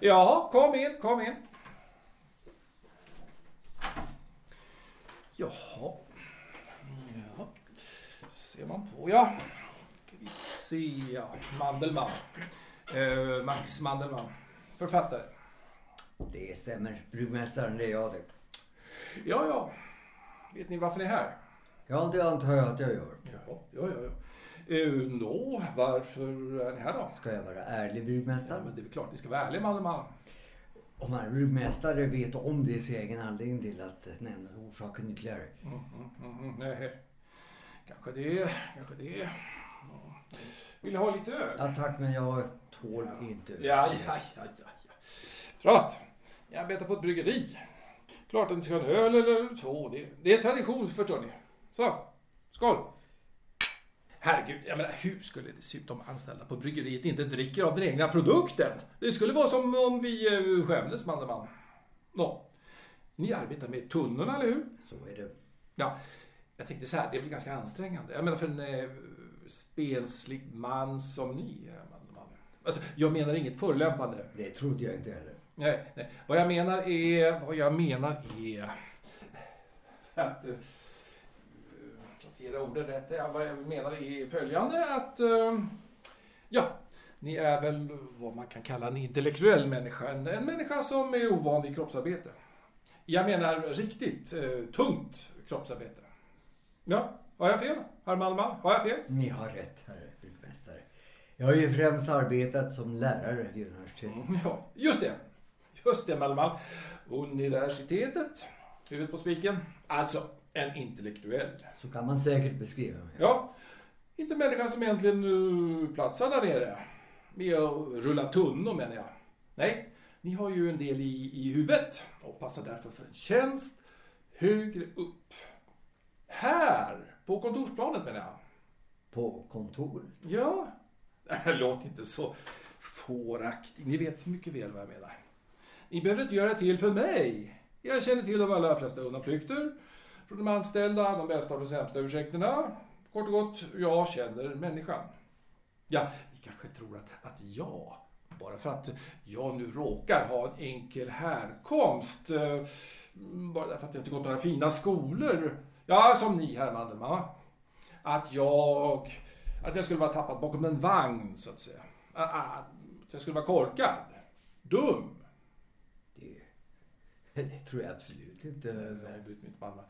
Ja, kom in, kom in. Jaha. Ja. Ser man på, ja. Ska vi se, ja. Mandelmann. Eh, Max Mandelmann. Författare. Det stämmer. Bryggmästaren, det är jag det. Ja, ja. Vet ni varför ni är här? Ja, det antar jag att jag gör. Jaha, ja, ja, ja. Eh, Nå, varför är ni här då? Ska jag vara ärlig Ja, bryggmästare? men det är väl klart ni ska vara ärliga, Mandelmann. Om man är bryggmästare vet om det är sin egen anledning till att nämna orsaken ytterligare. Mm, mm, mm, mm, nej. Kanske det, kanske det. Ja. Vill ni ha lite öl? Ja, tack, men jag tål inte öl. Ja, ja, ja, ja. ja. Prat. Jag arbetar på ett bryggeri. Klart att ni ska ha en öl eller två. Det, det är tradition, förstår ni. Så, skål! Herregud, jag menar, hur skulle dessutom anställda på bryggeriet inte dricker av den egna produkten? Det skulle vara som om vi eh, skämdes, man man. Nå, ni arbetar med tunnorna, eller hur? Så är det. Ja, jag tänkte så här, det är väl ganska ansträngande. Jag menar för en eh, spenslig man som ni är. Man, man. Alltså, jag menar inget förolämpande. Det trodde jag inte heller. Nej, nej. Vad jag menar är... Vad jag menar är... Att... Placera orden rätt. Vad jag menar är följande att... eh, Ja, ni är väl vad man kan kalla en intellektuell människa. En, en människa som är ovan vid kroppsarbete. Jag menar riktigt eh, tungt kroppsarbete. Ja, har jag fel? Herr Malmman, har jag fel? Ni har rätt, herr bryggmästare. Jag har ju främst arbetat som lärare vid universitetet. Ja, just det. Just det, Malmman. Universitetet. Huvudet på spiken. Alltså, en intellektuell. Så kan man säkert beskriva mig. Ja, inte människan som egentligen uh, platsar där nere. Med att rulla tunnor menar jag. Nej, ni har ju en del i, i huvudet och passar därför för en tjänst högre upp. Här, på kontorsplanet menar jag. På kontor. Ja, låt inte så fåraktig. Ni vet mycket väl vad jag menar. Ni behöver inte göra till för mig. Jag känner till de allra flesta undanflykter från de anställda, de bästa och de sämsta ursäkterna. Kort och gott, jag känner människan. Ja, ni kanske tror att, att jag, bara för att jag nu råkar ha en enkel härkomst, eh, bara därför att jag inte gått några fina skolor, ja, som ni, herr Mandelmann, att jag, att jag skulle vara tappad bakom en vagn, så att säga. Att jag skulle vara korkad. Dum. Det, det tror jag absolut inte. Väldigt mitt Malmö.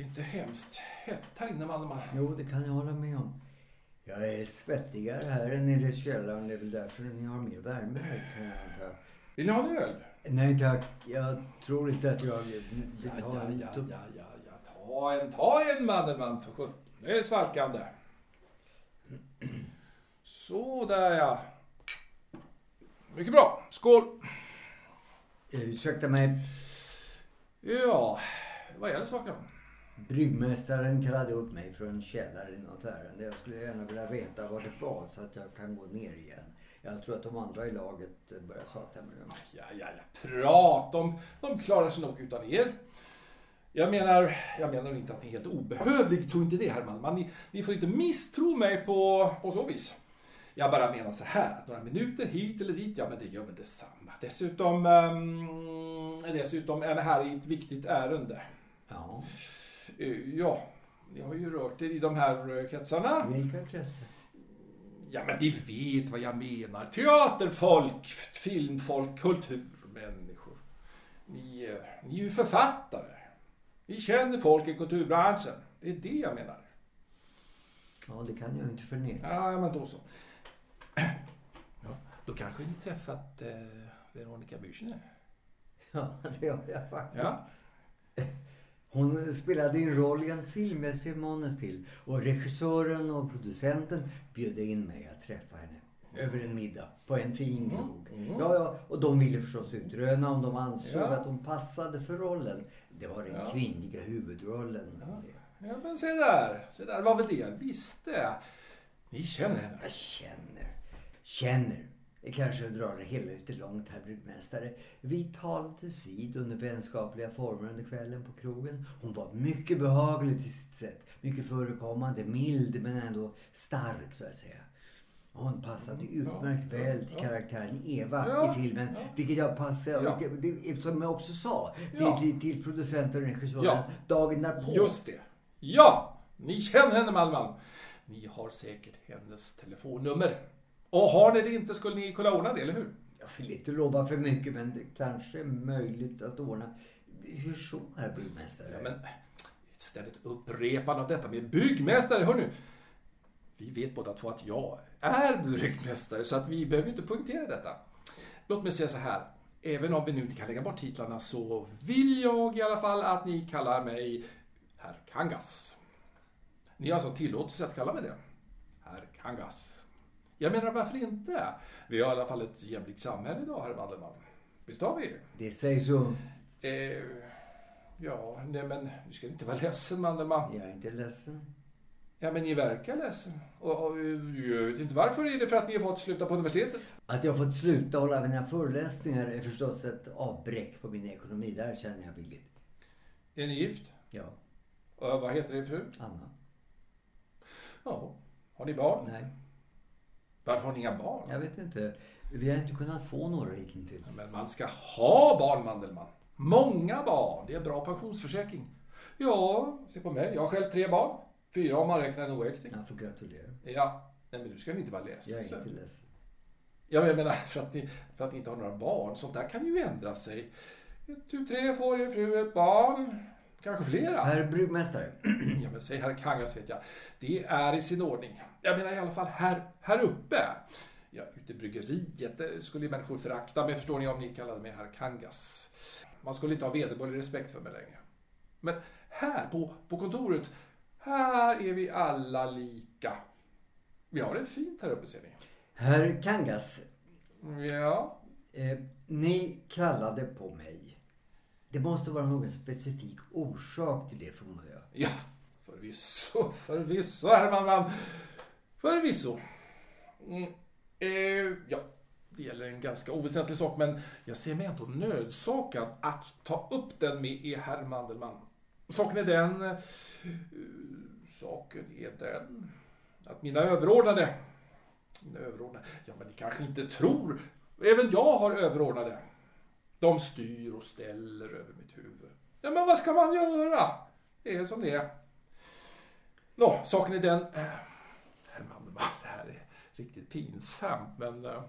Det är inte hemskt hett här inne, Malmö. Jo, det kan jag hålla med om. Jag är svettigare här än nere i källaren. Det är väl därför ni har mer värme här, tror jag, antar jag. Vill ni ha en öl? Nej tack, jag tror inte att jag vill Ja, ha ja, en ja, ja, ja, ja. Ta en, ta en Mandelmann för sjutton. Det är svalkande. Så där ja. Mycket bra. Skål! Eh, Ursäkta mig, Ja, vad gäller saken? Bryggmästaren kallade upp mig från en källare i något ärende. Jag skulle gärna vilja veta vad det var så att jag kan gå ner igen. Jag tror att de andra i laget börjar sakna mig. Ja, ja, ja. Prat. De, de klarar sig nog utan er. Jag menar, jag menar inte att ni är helt obehövlig. Tro inte det, herr Malmman. Ni, ni får inte misstro mig på, på så vis. Jag bara menar så här, att några minuter hit eller dit, ja men det gör väl detsamma. Dessutom, um, dessutom är det här i ett viktigt ärende. Ja, ja, ni har ju rört er i de här eh, kretsarna. vilka kretsar? Ja, men ni vet vad jag menar. Teaterfolk, filmfolk, kulturmänniskor. Ni, eh, ni är ju författare. Ni känner folk i kulturbranschen. Det är det jag menar. Ja, det kan jag inte förneka. Ja, men då så. Ja, då kanske ni träffat eh, Veronica Büchner? Ja, det har jag faktiskt. Ja. Hon spelade en roll i en film jag skrev manus till. Och regissören och producenten bjöd in mig att träffa henne. Över en middag. På en fin krog. Mm. Ja, ja, och de ville förstås utröna om de ansåg Ja. att hon passade för rollen. Det var den Ja. kvinnliga huvudrollen. ja, men se där. Se där, vad var det jag visste? Ni känner henne? Jag känner. Känner. Kanske drar det hela lite långt, herr bryggmästare. Vi talades vid under vänskapliga former under kvällen på krogen. Hon var mycket behaglig till sitt sätt. Mycket förekommande, mild men ändå stark så att säga. Hon passade utmärkt Ja, väl till karaktären Eva Ja, i filmen. ja. Vilket jag passade, Ja. det, som jag också sa, till, till, till producenten och regissören Ja. dagen därpå. Just det. Ja, ni känner henne Malman. Ni har säkert hennes telefonnummer. Och har ni det inte skulle ni kunna ordna det, eller hur? Jag vill inte lova för mycket, men det kanske är möjligt att ordna. Hur så, herr byggmästare? Ja, men istället upprepande av detta med byggmästare, hör nu. Vi vet båda två att jag är byggmästare, så att vi behöver inte poängtera detta. Låt mig säga så här. Även om vi nu inte kan lägga bort titlarna så vill jag i alla fall att ni kallar mig Herr Kangas. Ni har alltså tillåtelse att kalla mig det. Herr Kangas. Jag menar, varför inte? Vi har i alla fall ett jämlikt samhälle idag, herr Wallerman. Visst har vi? Det sägs så. Eh, ja, nej men du ska inte vara ledsen Mandelmann. Jag är inte ledsen. Ja, men ni verkar ledsen. Och, och jag vet inte varför. Är det för att ni har fått sluta på universitetet? Att jag fått sluta hålla mina föreläsningar är förstås ett avbräck på min ekonomi. Där känner jag villigt. Är ni gift? Ja, Och vad heter er fru? Anna. Ja. Har ni barn? Nej, Varför har ni inga barn? jag vet inte. Vi har inte kunnat få några Ja, hittills. Men man ska ha barn, Mandelmann. Många barn. Det är en bra pensionsförsäkring. Ja, se på mig. Jag har själv tre barn. Fyra om man räknar en oäkting. Jag får gratulera. Ja, nej men du ska inte vara Jag är ledsen. inte ledsen. Ja, men jag menar för att, ni, för att ni inte har några barn. Sånt där kan ju ändra sig. Ett, tu, tre får er fru ett barn. Kanske flera. Herr bryggmästare. Ja, men säg herr Kangas vet jag. Det är i sin ordning. Jag menar i alla fall här, här uppe. Ja, ute i bryggeriet det skulle ju människor förakta mig, förstår ni, om ni kallade mig herr Kangas. Man skulle inte ha vederbörlig respekt för mig längre. Men här på, på kontoret, här är vi alla lika. Vi har det fint här uppe ser ni. Herr Kangas. Ja, Eh, ni kallade på mig. Det måste vara någon specifik orsak till det förmodar jag. Ja, förvisso, förvisso, Hermanman. Förvisso. Mm, eh, ja, det gäller en ganska oväsentlig sak, men jag ser mig ändå nödsakad att ta upp den med er, herr Mandelmann. Saken är den... eh, saken är den... Att mina överordnade... Mina överordnade... Ja, men ni kanske inte tror... Även jag har överordnade. De styr och ställer över mitt huvud. Ja, men vad ska man göra? Det är som det är. Nå, saken är den... Herr Mandelmann, det här är riktigt pinsamt, men... eh,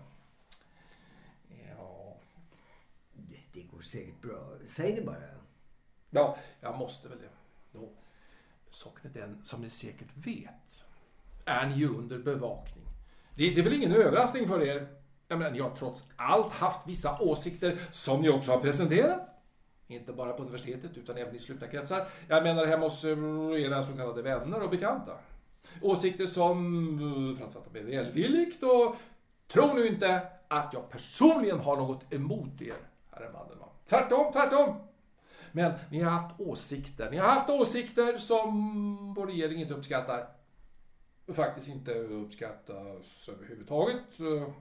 Ja... Det, det går säkert bra. Säg det bara. Ja, jag måste väl det. Nå, saken är den, som ni säkert vet, är ni ju under bevakning. Det, det är väl ingen överraskning för er? Jag menar, ni har trots allt haft vissa åsikter som ni också har presenterat. Inte bara på universitetet, utan även i slutna kretsar. Jag menar hemma hos eh, era så kallade vänner och bekanta. Åsikter som, eh, för att fatta mig välvilligt, och tro nu inte att jag personligen har något emot er, herre Mandelmann. Tvärtom, tvärtom! Men ni har haft åsikter. Ni har haft åsikter som vår regering inte uppskattar. Faktiskt inte uppskattas överhuvudtaget. Eh,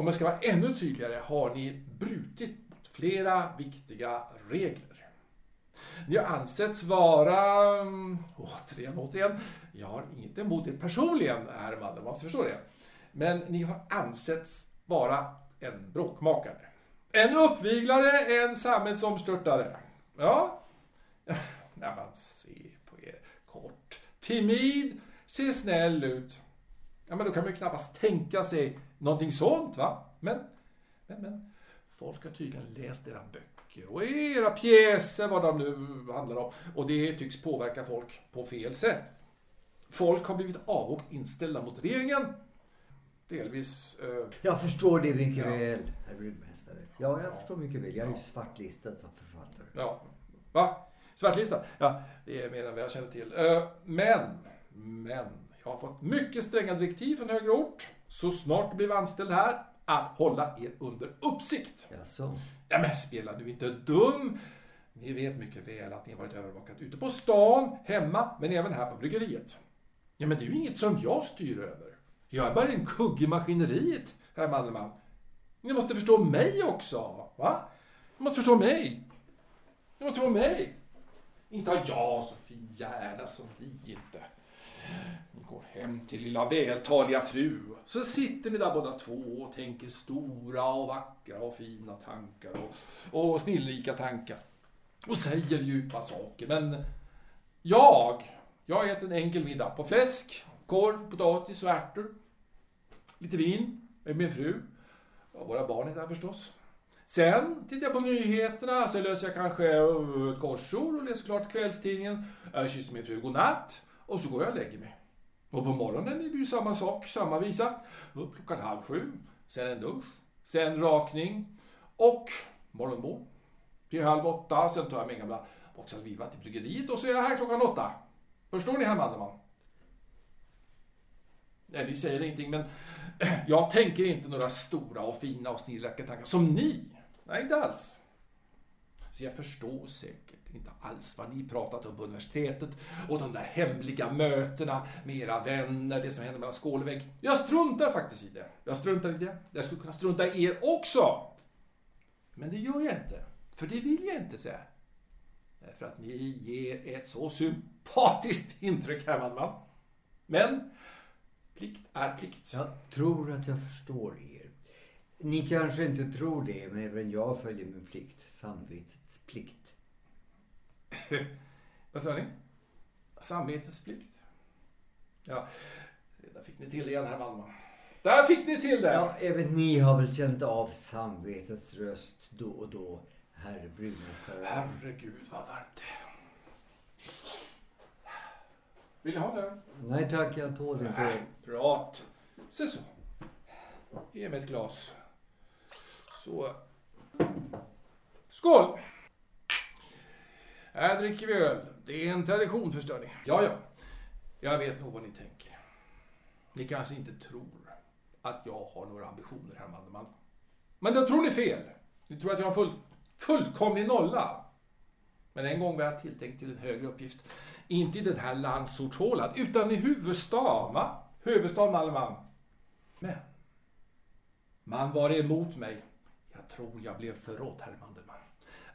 om jag ska vara ännu tydligare har ni brutit mot flera viktiga regler. Ni har ansetts vara, mm, återigen, återigen, jag har inget emot er personligen, herr man, måste förstå det. Men ni har ansetts vara en bråkmakare. En uppviglare, en samhällsomstörtare. Ja, när man ser på er kort, timid, ser snäll ut. Ja, men då kan man ju knappast tänka sig någonting sånt, va? Men, men, men. Folk har tydligen läst era böcker och era pjäser, vad de nu handlar om. Och det tycks påverka folk på fel sätt. Folk har blivit avvokt inställda mot regeringen. Delvis... Eh, Jag förstår det mycket Ja. väl, herr bryggmästare. Ja, jag förstår mycket väl. Jag är ju svartlistad som författare. Ja. Va? Svartlistad? Ja, det är mer än vad jag känner till. Eh, Men, men, jag har fått mycket stränga direktiv från högre ort, så snart du blev anställd här, att hålla er under uppsikt. Jaså? Ja, men spela nu inte dum. Ni vet mycket väl att ni har varit övervakad ute på stan, hemma, men även här på bryggeriet. Ja, men det är ju inget som jag styr över. Jag är bara en kugge i maskineriet, herr Mandelmann. Ni måste förstå mig också, va? Ni måste förstå mig. Ni måste förstå mig. Inte har jag så fin hjärna som ni inte. Ni går hem till lilla vältaliga fru. Så sitter ni där båda två och tänker stora och vackra och fina tankar och, och snillrika tankar. Och säger djupa saker. Men jag, jag har ätit en enkel middag på fläsk, korv, potatis och ärtor. Lite vin med min fru. Och våra barn är där förstås. Sen tittar jag på nyheterna, sen löser jag kanske ett korsord och läser klart kvällstidningen. Jag kysser min fru godnatt och så går jag och lägger mig. Och på morgonen är det ju samma sak, samma visa. Upp klockan halv sju, sen en dusch, sen rakning och morgonmål. Till halv åtta, sen tar jag min gamla Vauxhall Viva till bryggeriet och så är jag här klockan åtta. Förstår ni herr Mandelmann? Nej, ni säger ingenting, men jag tänker inte några stora och fina och snillrika tankar som ni. Nej, inte alls. Så jag förstår säkert inte alls vad ni pratat om på universitetet och de där hemliga mötena med era vänner, det som händer mellan skål och vägg. Jag struntar faktiskt i det. Jag struntar i det. Jag skulle kunna strunta i er också. Men det gör jag inte. För det vill jag inte säga. Därför att ni ger ett så sympatiskt intryck, herr Manman. Men plikt är plikt. Jag tror att jag förstår er. Ni kanske inte tror det, men även jag följer min plikt. Samvetets plikt. Vad sa ni? Samvetets plikt? Ja, där fick ni till det igen, herr Malmman. Där fick ni till det! Ja, även ni har väl känt av samvetets röst då och då, herr bryggmästare? Herregud, vad varmt det är. Vill ni ha det? Nej tack, jag tål inte Nej, prat. Se så. Ge mig ett glas. Så. Skål! Här dricker vi öl. Det är en tradition förstår ni. Ja, ja. Jag vet nog vad ni tänker. Ni kanske inte tror att jag har några ambitioner, herr Mandelmann. Men då tror ni fel. Ni tror att jag har full, fullkomlig nolla. Men en gång var jag tilltänkt till en högre uppgift. Inte i den här landsortshålan, utan i huvudstaden, va? Huvudstaden Malmö. Men, man var emot mig. Jag tror jag blev förrådd, herr Mandelmann.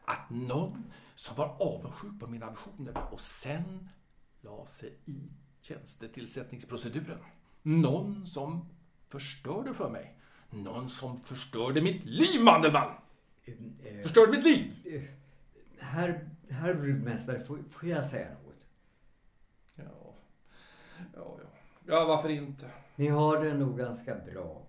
Att någon som var avundsjuk på mina ambitioner och sen la sig i tjänstetillsättningsproceduren. Någon som förstörde för mig. Någon som förstörde mitt liv, Mandelmann! Eh, Förstörde mitt liv! Herr, herr bryggmästare, får, får jag säga något? Ja, ja, ja. Ja, varför inte? Ni har det nog ganska bra.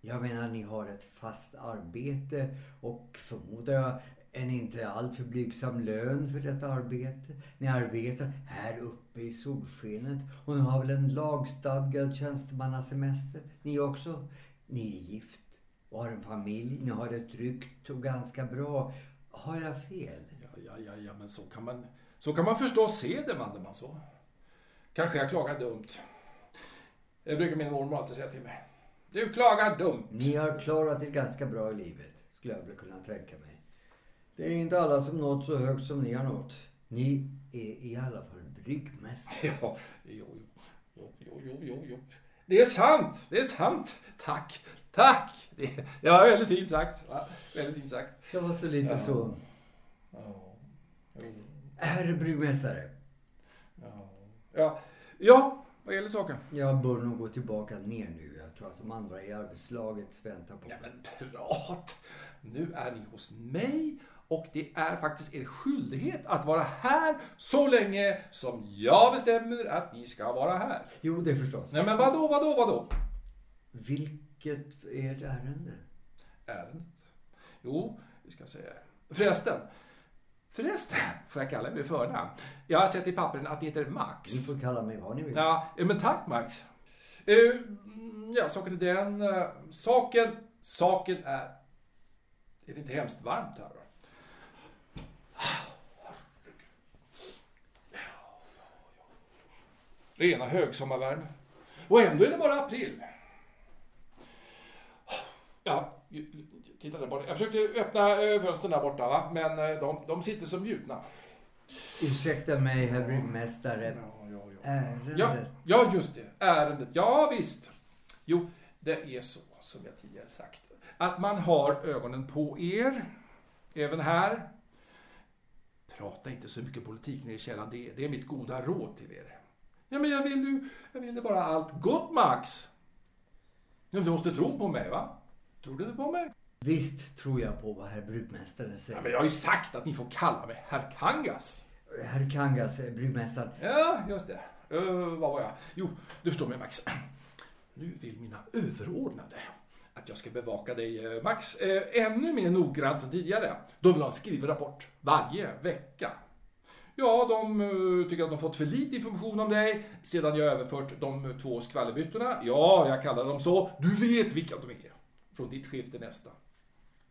Jag menar, ni har ett fast arbete och förmodar jag en inte alltför blygsam lön för detta arbete. Ni arbetar här uppe i solskenet och ni har väl en lagstadgad tjänstemannasemester. Ni också. Ni är gift och har en familj. Ni har det tryggt och ganska bra. Har jag fel? Ja, ja, ja, ja, men så kan man, så kan man förstås se det, Mandelmann. Så. Kanske jag klagar dumt. Det brukar min mormor alltid säga till mig. Du klagar dumt. Ni har klarat er ganska bra i livet, skulle jag väl kunna tänka mig. Det är inte alla som nått så högt som ni har nått. Ni är i alla fall bryggmästare. Ja, jo, jo, jo, jo, jo, jo. Det är sant, det är sant. Tack, tack. Det, ja, väldigt fint sagt. Va? Väldigt fint sagt. Det var så lite Ja. så. Ja, Herr bryggmästare, ja, ja, ja, vad gäller saken? jag bör nog gå tillbaka ner nu. Jag tror att de andra i arbetslaget väntar på Ja, mig. men prat! Nu är ni hos mig och det är faktiskt er skyldighet att vara här så länge som jag bestämmer att ni ska vara här. Jo, det förstås. Nej, men vadå, vadå, vadå? Vilket är ert ärende? Ärendet? Jo, vi ska säga Förresten. Förresten, får jag kalla mig förnamn? Jag har sett i pappren att ni heter Max. Ni får kalla mig vad ni vill. Ja, men tack Max. Mm, Ja, saken är den. eh, Saken, saken är... Är det inte hemskt varmt här då? Rena högsommarvärme. Och ändå är det bara april. Ja, titta där borta. Jag försökte öppna eh, fönstren där borta, va? men eh, de, de sitter som gjutna. Ursäkta mig, herr bryggmästare. Ja, ja, ja. Ärendet? Ja, just det. Ärendet. Ja, visst. Jo, det är så, som jag tidigare sagt, att man har ögonen på er, även här. Prata inte så mycket politik nere i källaren, det är, det är mitt goda råd till er. Ja, men jag vill ju, jag vill ju bara allt gott, Max. Ja, du måste tro på mig, va? Tror du på mig? Visst tror jag på vad herr brukmästaren Ja, säger. men jag har ju sagt att ni får kalla mig herr Kangas. Herr Kangas, eh, brukmästaren. Ja, just det. Uh, vad var jag? Jo, du förstår mig, Max. Nu vill mina överordnade att jag ska bevaka dig, eh, Max, ännu mer noggrant än tidigare. De vill ha en skriven rapport varje vecka. Ja, de eh, tycker att de fått för lite information om dig sedan jag överfört de eh, två skvallerbyttorna. Ja, jag kallar dem så. Du vet vilka de är. Från ditt skifte nästa.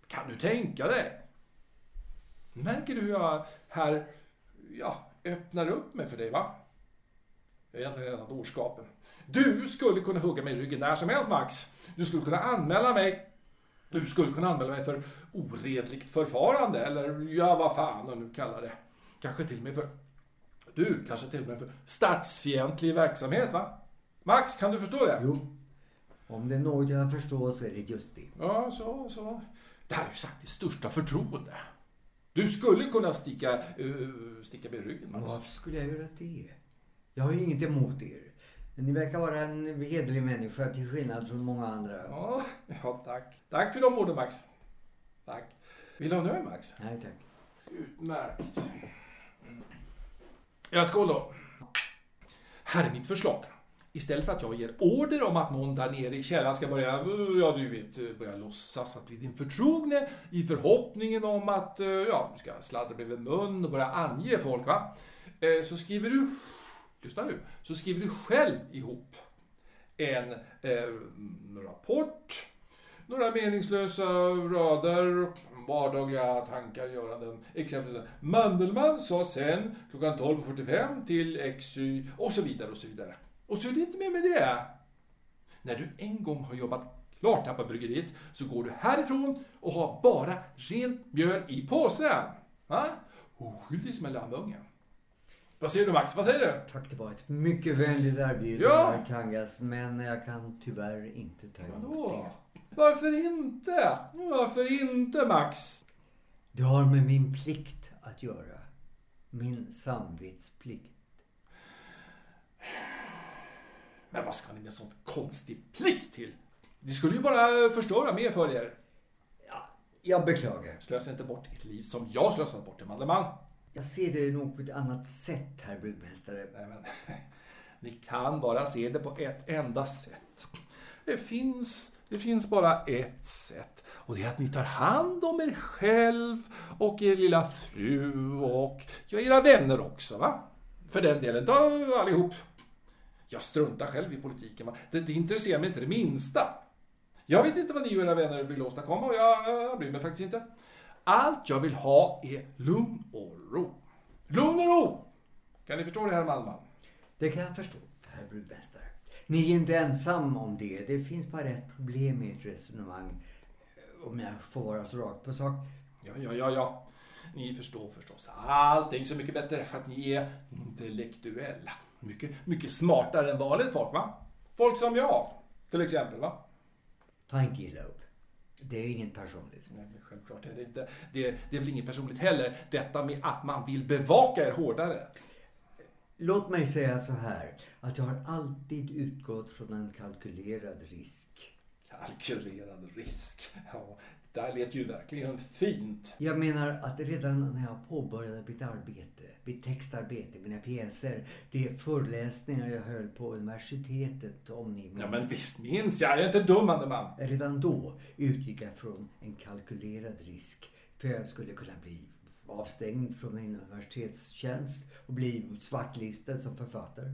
Kan du tänka dig? Märker du hur jag här, ja, öppnar upp mig för dig, va? Jag är egentligen redan dårskapen. Du skulle kunna hugga mig i ryggen när som helst, Max. Du skulle kunna anmäla mig. Du skulle kunna anmäla mig för oredligt förfarande, eller ja, vad fan de nu kallar det. Kanske till och med för... Du, kanske till och med för statsfientlig verksamhet, va? Max, kan du förstå det? Jo, om det är något jag förstår så är det just det. Ja, så, så. Det här är ju sagt i största förtroende. Du skulle kunna sticka, uh, sticka i ryggen, Max. varför skulle jag göra det? Jag har ju inget emot er. Ni verkar vara en hederlig människa till skillnad från många andra. Ja, ja, tack. Tack för de orden, Max. Tack. Vill du ha en öl, Max? Nej tack. Utmärkt. Jag skål då. Här är mitt förslag. Istället för att jag ger order om att någon där nere i källaren ska börja, eh, ja du vet, eh, börja låtsas att bli din förtrogne i förhoppningen om att, eh, ja, du ska sladdra bredvid mun och börja ange folk, va? Så skriver du, lyssna nu, så skriver du själv ihop en eh, rapport, några meningslösa rader, vardagliga tankar, göranden. Exempelvis Mandelmann sa sen klockan 12.45 till XY och så vidare och så vidare. Och så är det inte mer med det. När du en gång har jobbat klart här på bryggeriet så går du härifrån och har bara rent mjöl i påsen. Va? Oskyldig som en lammungen. Vad säger du Max? Vad säger du? Tack, det var ett mycket vänligt erbjudande, Ja. Kangas. Men jag kan tyvärr inte ta emot Vadå? det. Varför inte? Varför inte Max? Det har med min plikt att göra. Min samvetsplikt. Men vad ska ni med sån konstig plikt till? Det skulle ju bara förstöra mer för er. Ja, jag beklagar. Slösa inte bort ert liv som jag slösat bort det, Mandelmann. Jag ser det nog på ett annat sätt, herr byggmästare. Nej, men, ni kan bara se det på ett enda sätt. Det finns, det finns bara ett sätt. Och det är att ni tar hand om er själv och er lilla fru och ja, era vänner också. va? För den delen, ta allihop. Jag struntar själv i politiken. Va? Det, det intresserar mig inte det minsta. Jag vet inte vad ni och era vänner vill åstadkomma och jag, jag bryr mig faktiskt inte. Allt jag vill ha är lugn och ro. Lugn och ro! Kan ni förstå det, herr Malmman? Det kan jag förstå, herr byggmästare. Ni är inte ensam om det. Det finns bara ett problem i ert resonemang. Om jag får vara så rakt på sak. Ja, ja, ja, ja. Ni förstår förstås allting så mycket bättre för att ni är intellektuella. Mycket, mycket smartare än vanligt folk, va? Folk som jag, till exempel, va? Ta inte illa upp. Det är inget personligt. Nej, självklart är det inte. Det, det är väl inget personligt heller, detta med att man vill bevaka er hårdare. Låt mig säga så här. Att jag har alltid utgått från en kalkylerad risk. Kalkylerad risk. Ja, där lät ju verkligen fint. Jag menar att redan när jag påbörjade mitt arbete, mitt textarbete, mina pjäser, de föreläsningar jag höll på universitetet om ni minns. Ja, men visst minns jag. Jag är inte dum, man. Redan då utgick jag från en kalkylerad risk för jag skulle kunna bli avstängd från min universitetstjänst och bli svartlistad som författare.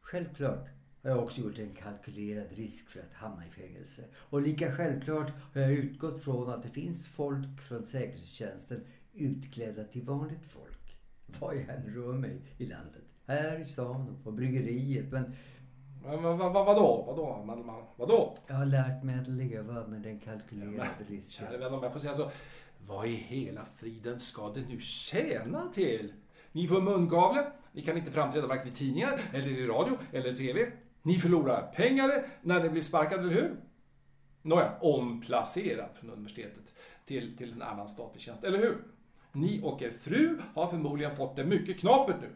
Självklart har jag också gjort en kalkylerad risk för att hamna i fängelse. Och lika självklart har jag utgått från att det finns folk från säkerhetstjänsten utklädda till vanligt folk. Var jag än rör mig i landet. Här i stan och på bryggeriet. Men Men vad, vad, vadå? Vadå, Mandelmann? Vadå? jag har lärt mig att leva med den kalkylerade risken. Kära vän, om jag får säga så. Vad i hela friden ska det nu tjäna till? Ni får mungavle, ni kan inte framträda varken i tidningar, eller i radio, eller TV. Ni förlorar pengar när ni blir sparkade, eller hur? Nåja, omplacerad från universitetet till, till en annan statlig tjänst, eller hur? Ni och er fru har förmodligen fått det mycket knapert nu.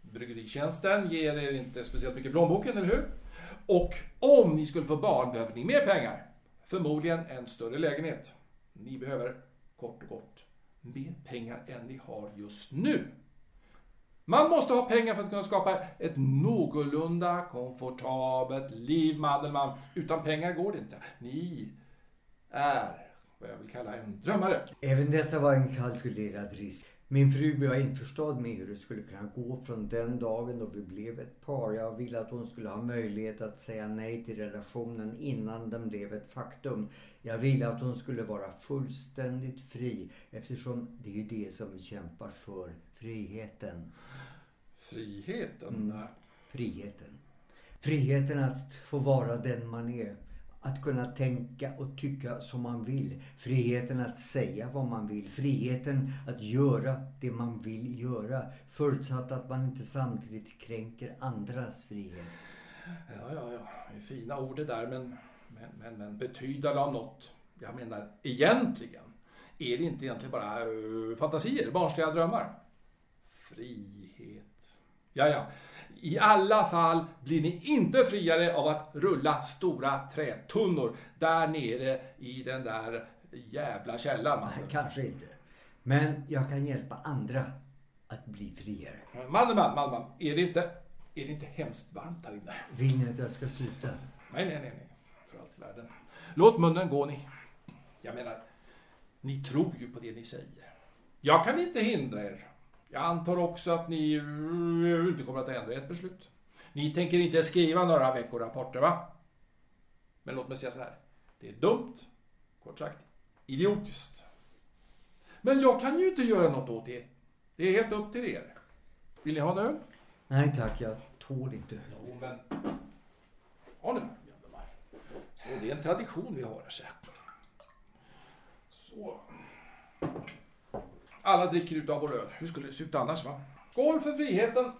Bryggeritjänsten ger er inte speciellt mycket i plånboken, eller hur? Och om ni skulle få barn behöver ni mer pengar. Förmodligen en större lägenhet. Ni behöver, kort och gott, mer pengar än ni har just nu. Man måste ha pengar för att kunna skapa ett någorlunda komfortabelt liv, Mandelmann. Utan pengar går det inte. Ni är vad jag vill kalla en drömmare. Även detta var en kalkylerad risk. Min fru var införstådd med hur det skulle kunna gå från den dagen då vi blev ett par. Jag ville att hon skulle ha möjlighet att säga nej till relationen innan den blev ett faktum. Jag ville att hon skulle vara fullständigt fri eftersom det är ju det som vi kämpar för. Friheten. Friheten? Mm. Friheten. Friheten att få vara den man är. Att kunna tänka och tycka som man vill. Friheten att säga vad man vill. Friheten att göra det man vill göra. Förutsatt att man inte samtidigt kränker andras frihet. Ja, ja, ja. Det är fina ord det där, men, men, men, men betydande av något. Jag menar, egentligen är det inte egentligen bara uh, fantasier, barnsliga drömmar. Frihet. Ja, ja. I alla fall blir ni inte friare av att rulla stora trätunnor där nere i den där jävla källaren. Nej, kanske inte. Men jag kan hjälpa andra att bli friare. Mandelmann, Mandelmann, är det inte, är det inte hemskt varmt här inne? Vill ni att jag ska sluta? Nej, nej, nej, nej. För allt i världen. Låt munnen gå ni. Jag menar, ni tror ju på det ni säger. Jag kan inte hindra er. Jag antar också att ni inte kommer att ändra ert beslut. Ni tänker inte skriva några veckorapporter, va? Men låt mig säga så här. Det är dumt, kort sagt, idiotiskt. Men jag kan ju inte göra något åt det. Det är helt upp till er. Vill ni ha en öl? Nej tack, jag tål inte. Jo, men... Ha nu. Så, det är en tradition vi har här. Så. Alla dricker ut av vår öl. Hur skulle det se ut annars, va? Skål för friheten!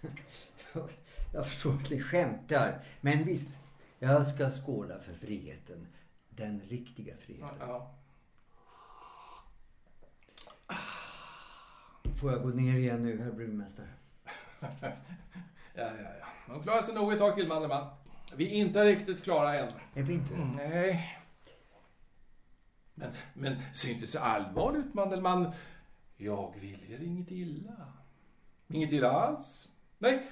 Jag förstår att ni skämtar. Men visst, jag ska skåla för friheten. Den riktiga friheten. Ja. Får jag gå ner igen nu, herr brygmästare? ja, ja, ja. De klarar sig nog ett tag till, Mandelmann. Vi är inte riktigt klara än. Är vi inte? Mm, nej. Men, men se inte så allvarlig ut, Mandelmann. Jag vill er inget illa. Inget illa alls. Nej,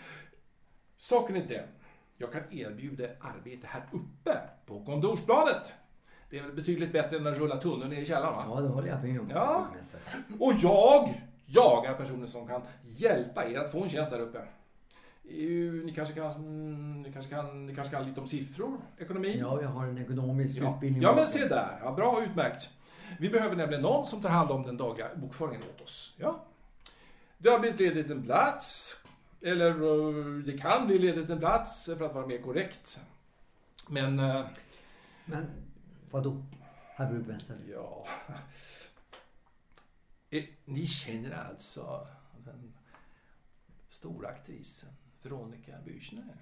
saken är den. Jag kan erbjuda arbete här uppe på kontorsplanet. Det är väl betydligt bättre än att rulla tunneln ner i källaren, va? Ja, det håller jag med om. Ja. Och jag jagar personer som kan hjälpa er att få en tjänst där uppe. Ni kanske kan, ni kanske kan, ni kanske kan lite om siffror, ekonomi? Ja, jag har en ekonomisk Ja, utbildning. ja men se där. Ja, bra, utmärkt. Vi behöver nämligen någon som tar hand om den dagliga bokföringen åt oss. Ja. Det har blivit ledigt en plats. Eller eh, det kan bli ledigt en plats för att vara mer korrekt. Men, eh, Men vadå, herr brygmästare? ja... Eh, Ni känner alltså den stora aktrisen Veronica Büchner?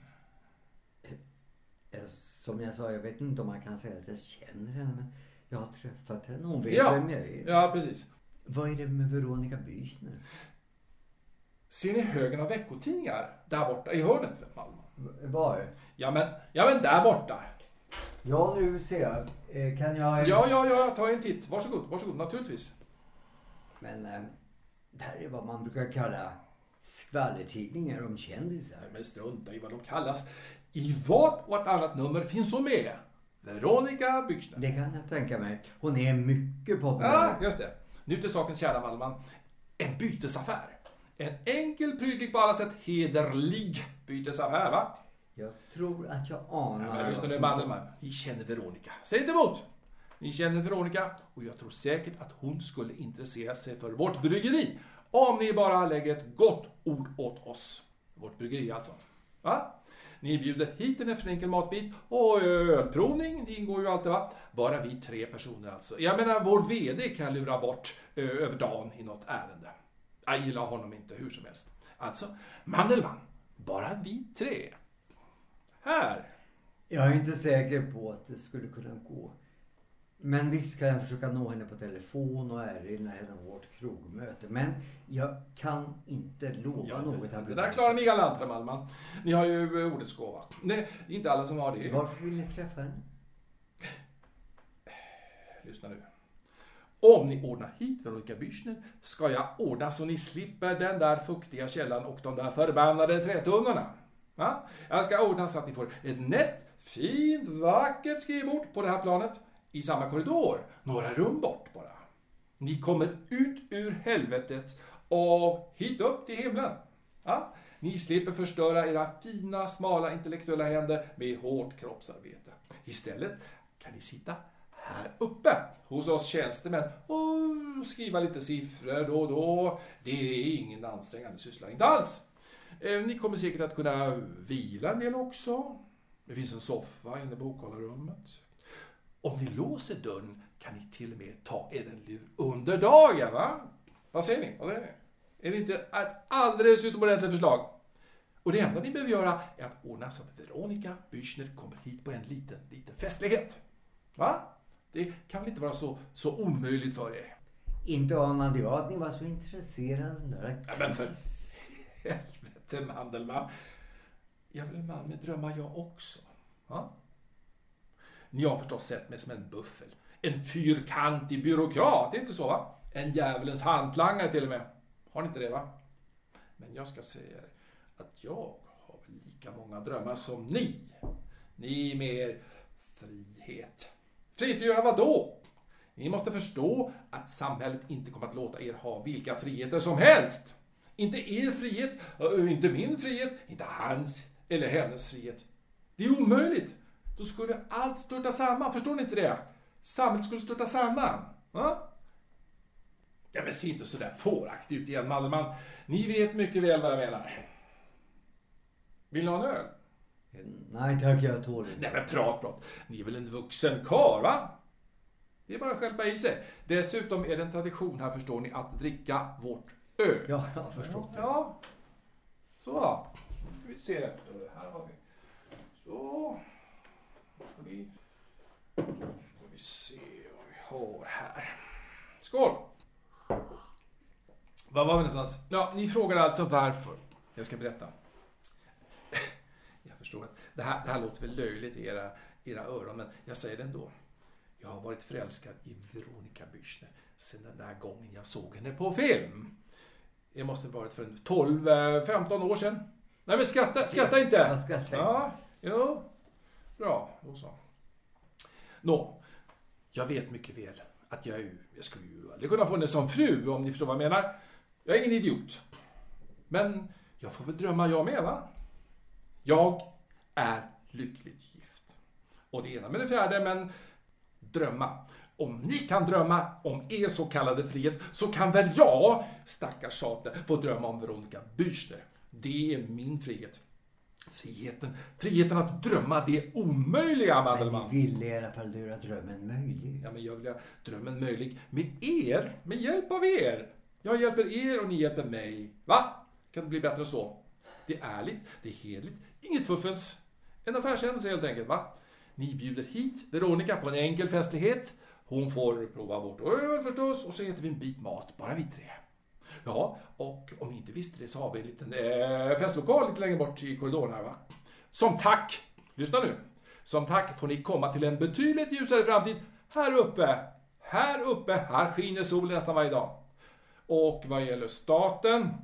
Eh, Som jag sa, jag vet inte om man kan säga att jag känner henne, men jag har träffat henne. Hon vet Ja. vem jag är. Ja, precis. Vad är det med Veronica Büchner? Ser ni högen av veckotidningar där borta i hörnet? Malmö? V- Vad? Ja men, ja men där borta. Ja, nu ser jag. Eh, Kan jag... Ja, ja, ja, ta en titt. Varsågod, varsågod, naturligtvis. Men eh, det här är vad man brukar kalla skvallertidningar om kändisar. Men strunta i vad de kallas. I vart och vartannat nummer finns hon med. Veronica Büchner. Det kan jag tänka mig. Hon är mycket populär. Ja, just det. Nu till sakens kärna, Wallman. En bytesaffär. En enkel, prydlig, på alla sätt hederlig bytesaffär, va? Jag tror att jag anar... Ja, men lyssna nu, Mandelmann. Ni känner Veronica. Säg inte emot. Ni känner Veronica och jag tror säkert att hon skulle intressera sig för vårt bryggeri. Om ni bara lägger ett gott ord åt oss. Vårt bryggeri alltså. Va? Ni bjuder hit en för enkel matbit och ölprovning, det ingår ju alltid va. Bara vi tre personer alltså. Jag menar vår VD kan lura bort ö, över dagen i något ärende. Jag gillar honom inte hur som helst. Alltså, Mandelmann, bara vi tre. Här. Jag är inte säker på att det skulle kunna gå. Men visst kan jag försöka nå henne på telefon och erinra henne om vårt krogmöte. Men jag kan inte lova Ja, något. det, det där klarar ni galant, herr Malmman. Ni har ju eh, ordets gåva. Nej, det är inte alla som har det. Varför vill ni träffa henne? Lyssna nu. Om ni ordnar hit Veronica Büchner ska jag ordna så ni slipper den där fuktiga källan och de där förbannade trätunnorna. Jag ska ordna så att ni får ett nätt, fint, vackert skrivbord på det här planet i samma korridor, några rum bort bara. Ni kommer ut ur helvetet och hit upp till himlen. Ja? Ni slipper förstöra era fina, smala intellektuella händer med hårt kroppsarbete. Istället kan ni sitta här uppe hos oss tjänstemän och skriva lite siffror då och då. Det är ingen ansträngande syssla, inte alls. Eh, ni kommer säkert att kunna vila en del också. Det finns en soffa inne på bokhållarrummet. Om ni låser dörren kan ni till och med ta er en lur under dagen, va? Vad säger ni? Vad säger ni? Är det inte ett alldeles utomordentligt förslag? Och det enda ni behöver göra är att ordna så att Veronica Büchner kommer hit på en liten, liten festlighet. Va? Det kan väl inte vara så, så omöjligt för er? Inte anade jag att ni var så intresserade Ja, men för helvete Mandelmann. Jag vill man med drömmar jag också. Va? Ni har förstås sett mig som en buffel. En fyrkantig byråkrat, det är inte så va? En djävulens hantlangare till och med. Har ni inte det va? Men jag ska säga er att jag har väl lika många drömmar som ni. Ni med er frihet. Frihet att göra vad då? Ni måste förstå att samhället inte kommer att låta er ha vilka friheter som helst. Inte er frihet, inte min frihet, inte hans eller hennes frihet. Det är omöjligt. Då skulle allt störta samman, förstår ni inte det? Samhället skulle störta samman. Va? Ja men se inte sådär fåraktig ut igen Mandelmann. Ni vet mycket väl vad jag menar. Vill ni ha en öl? Nej tack, jag tål inte. Nej men prat, prat. Ni är väl en vuxen karl, va? Det är bara att stjälpa i sig. Dessutom är det en tradition här, förstår ni, att dricka vårt öl. Ja, jag har förstått det. Ja. Så. Då ska vi se. Här har vi. Så. Vi, ska vi se vad vi har här. Skål! Var var vi någonstans? Ja, ni frågar alltså varför. Jag ska berätta. Jag förstår att det här, det här låter väl löjligt i era, era öron, men jag säger det ändå. Jag har varit förälskad i Veronica Büchner sedan den där gången jag såg henne på film. Det måste ha varit för en 12-15 år sedan. Nej men skratta, skratta inte! Jag skrattar inte. Ja, jo. Bra, då så. Nå, jag vet mycket väl att jag, ju- jag skulle ju aldrig kunna få henne som fru om ni förstår vad jag menar. Jag är ingen idiot. Men jag får väl drömma jag med va? Jag är lyckligt gift. Och det ena med det fjärde, men drömma. Om ni kan drömma om er så kallade frihet så kan väl jag, stackars tjate, få drömma om Veronica Bürster. Det är min frihet. Friheten, friheten att drömma det omöjliga, Men Mandelmann. ni ville i alla fall göra drömmen möjlig. Ja, men jag vill göra drömmen möjlig med er, med hjälp av er. Jag hjälper er och ni hjälper mig. Va? Kan det bli bättre än så? Det är ärligt, det är hederligt, inget fuffens. En affärshändelse helt enkelt, va? Ni bjuder hit Veronica på en enkel festlighet. Hon får prova vårt öl förstås och så äter vi en bit mat, bara vi tre. Ja, och om ni inte visste det så har vi en liten eh, festlokal lite längre bort i korridoren här va. Som tack, lyssna nu. Som tack får ni komma till en betydligt ljusare framtid här uppe. Här uppe, här skiner solen nästan varje dag. Och vad gäller staten,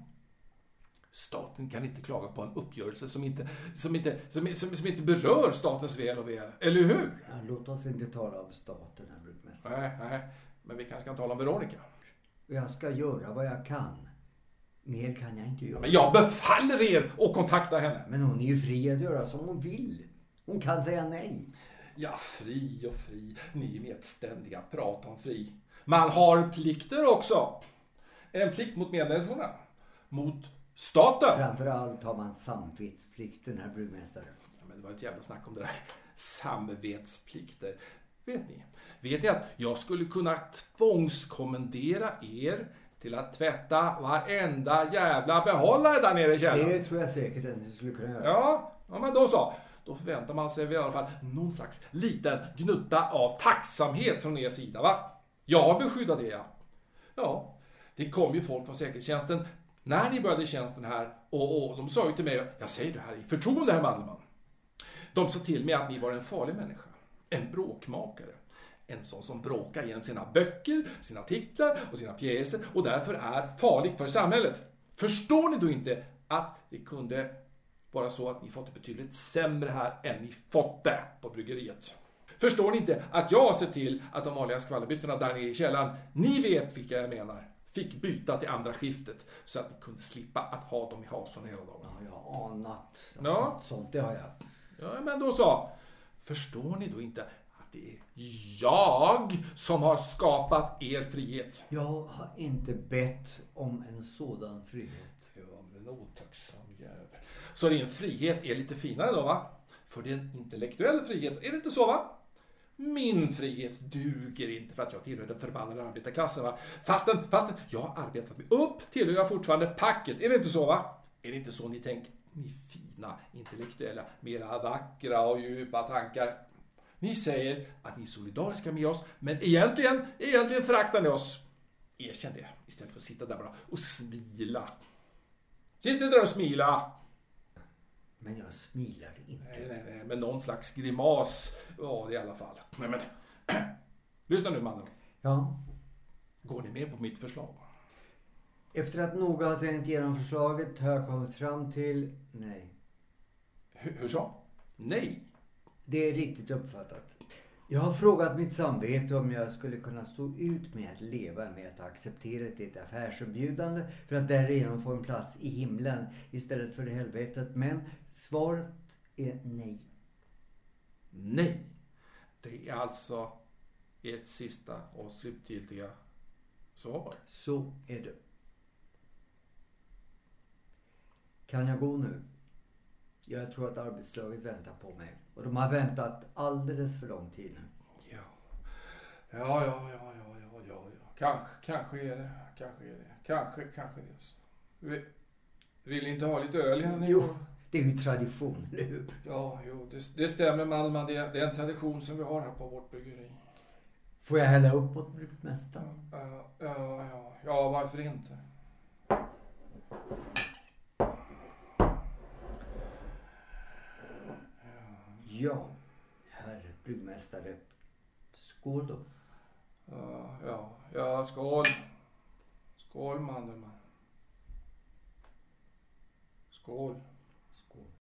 Staten kan inte klaga på en uppgörelse som inte, som inte, som, som, som inte berör statens väl och ve. Eller hur? Ja, låt oss inte tala om staten, herr brukmästare. Nej, nej. Men vi kanske kan tala om Veronica. Jag ska göra vad jag kan. Mer kan jag inte göra. Men jag befaller er att kontakta henne. Men hon är ju fri att göra som hon vill. Hon kan säga nej. Ja, fri och fri. Ni med ert ständiga prat om fri. Man har plikter också. En plikt mot medmänniskorna. Mot staten. Framför allt har man samvetsplikten, herr brukmästare. Ja, men det var ett jävla snack om det där. Samvetsplikter. Vet ni? Vet ni att jag skulle kunna tvångskommendera er till att tvätta varenda jävla behållare där nere i källaren? Det tror jag säkert att ni skulle kunna göra. Ja, ja, men då så. då förväntar man sig i alla fall någon slags liten gnutta av tacksamhet från er sida, va? Jag beskyddar det, ja. Ja, det kom ju folk från säkerhetstjänsten när ni började tjänsten här och, och de sa ju till mig, jag säger det här i förtroende herr Mandelmann. De sa till mig att ni var en farlig människa, en bråkmakare. En sån som bråkar genom sina böcker, sina artiklar och sina pjäser och därför är farlig för samhället. Förstår ni då inte att det kunde vara så att ni fått det betydligt sämre här än ni fått det på bryggeriet? Förstår ni inte att jag har sett till att de vanliga skvallerbyttorna där nere i källaren, ni vet vilka jag menar, fick byta till andra skiftet så att ni kunde slippa att ha dem i hasorna hela dagen. Ja, jag har anat. Ja. anat Sånt, det har jag. Ja, men då så. Förstår ni då inte det är jag som har skapat er frihet? Jag har inte bett om en sådan frihet. Ja, men en otacksam jävel. Så din frihet är lite finare då, va? För det är en intellektuell frihet, är det inte så, va? Min frihet duger inte för att jag tillhör den förbannade arbetarklassen, va? Fastän, fastän jag har arbetat mig upp tillhör jag fortfarande packet, är det inte så, va? Är det inte så ni tänker? Ni fina, intellektuella, mera vackra och djupa tankar. Ni säger att ni är solidariska med oss, men egentligen, egentligen föraktar ni oss. Erkänn det, istället för att sitta där bara och smila. Sitt inte där och smila. Men jag smilar inte. Nej, nej, nej, med någon slags grimas var det i alla fall. Nej, men... Lyssna nu mannen. Ja. Går ni med på mitt förslag? Efter att noga ha tänkt igenom förslaget har jag kommit fram till nej. Hur, hur så? Nej. Det är riktigt uppfattat. Jag har frågat mitt samvete om jag skulle kunna stå ut med att leva med att acceptera ett affärserbjudande för att därigenom få en plats i himlen istället för i helvetet. Men svaret är nej. Nej. Det är alltså ert sista och slutgiltiga svar. Så är det. Kan jag gå nu? Jag tror att arbetslaget väntar på mig. Och de har väntat alldeles för lång tid nu. Ja. Ja, ja, ja, ja, ja, ja. Kanske, kanske är det. Kanske är det. Kanske, kanske är det så. Vill, vill ni inte ha lite öl igen? Jo, det är ju tradition, eller hur? Ja, jo, det, det stämmer Mandelmann. Det, det är en tradition som vi har här på vårt bryggeri. Får jag hälla upp åt brukmästaren? Ja, ja, ja, ja, varför inte? Ja, herr bryggmästare. Skål då. Ja, ja, ja, skål. Skål Mandelmann. Skål. Skål.